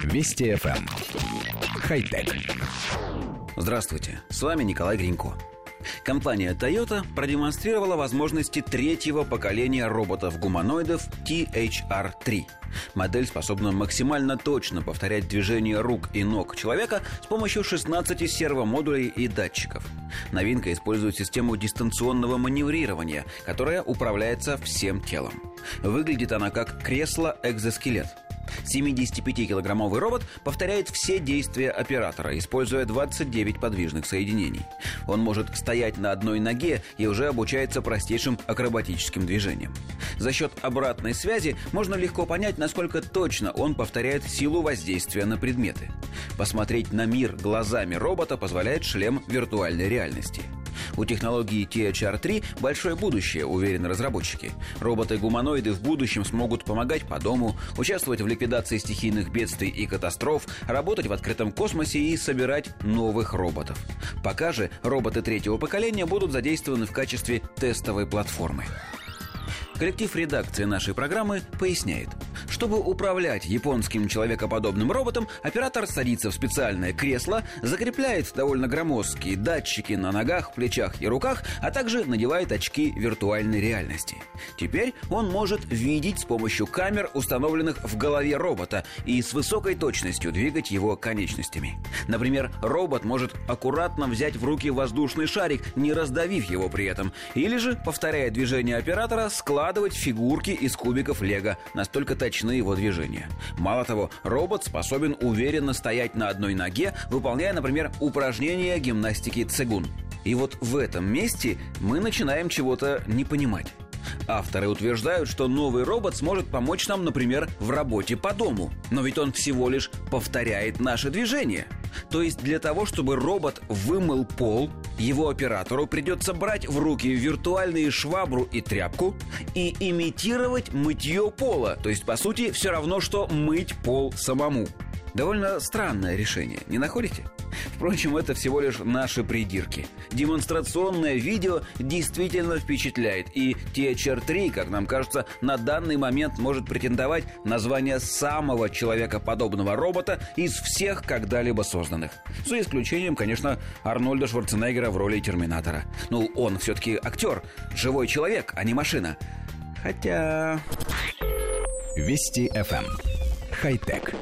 Вести FM. Эм. Хай-тек. Здравствуйте, с вами Николай Гринько. Компания Toyota продемонстрировала возможности третьего поколения роботов-гуманоидов THR-3. Модель способна максимально точно повторять движения рук и ног человека с помощью 16 сервомодулей и датчиков. Новинка использует систему дистанционного маневрирования, которая управляется всем телом. Выглядит она как кресло-экзоскелет – 75-килограммовый робот повторяет все действия оператора, используя 29 подвижных соединений. Он может стоять на одной ноге и уже обучается простейшим акробатическим движениям. За счет обратной связи можно легко понять, насколько точно он повторяет силу воздействия на предметы. Посмотреть на мир глазами робота позволяет шлем виртуальной реальности – у технологии THR-3 большое будущее, уверены разработчики. Роботы-гуманоиды в будущем смогут помогать по дому, участвовать в ликвидации стихийных бедствий и катастроф, работать в открытом космосе и собирать новых роботов. Пока же роботы третьего поколения будут задействованы в качестве тестовой платформы. Коллектив редакции нашей программы поясняет – чтобы управлять японским человекоподобным роботом, оператор садится в специальное кресло, закрепляет довольно громоздкие датчики на ногах, плечах и руках, а также надевает очки виртуальной реальности. Теперь он может видеть с помощью камер, установленных в голове робота, и с высокой точностью двигать его конечностями. Например, робот может аккуратно взять в руки воздушный шарик, не раздавив его при этом, или же, повторяя движение оператора, складывать фигурки из кубиков лего, настолько точно точны его движения. Мало того, робот способен уверенно стоять на одной ноге, выполняя, например, упражнения гимнастики цигун. И вот в этом месте мы начинаем чего-то не понимать. Авторы утверждают, что новый робот сможет помочь нам, например, в работе по дому. Но ведь он всего лишь повторяет наши движения. То есть для того, чтобы робот вымыл пол, его оператору придется брать в руки виртуальные швабру и тряпку и имитировать мытье пола. То есть, по сути, все равно, что мыть пол самому. Довольно странное решение, не находите? Впрочем, это всего лишь наши придирки. Демонстрационное видео действительно впечатляет, и THR-3, как нам кажется, на данный момент может претендовать на звание самого человекоподобного робота из всех когда-либо созданных. За исключением, конечно, Арнольда Шварценеггера в роли Терминатора. Ну, он все-таки актер, живой человек, а не машина. Хотя... Вести FM. Хай-тек.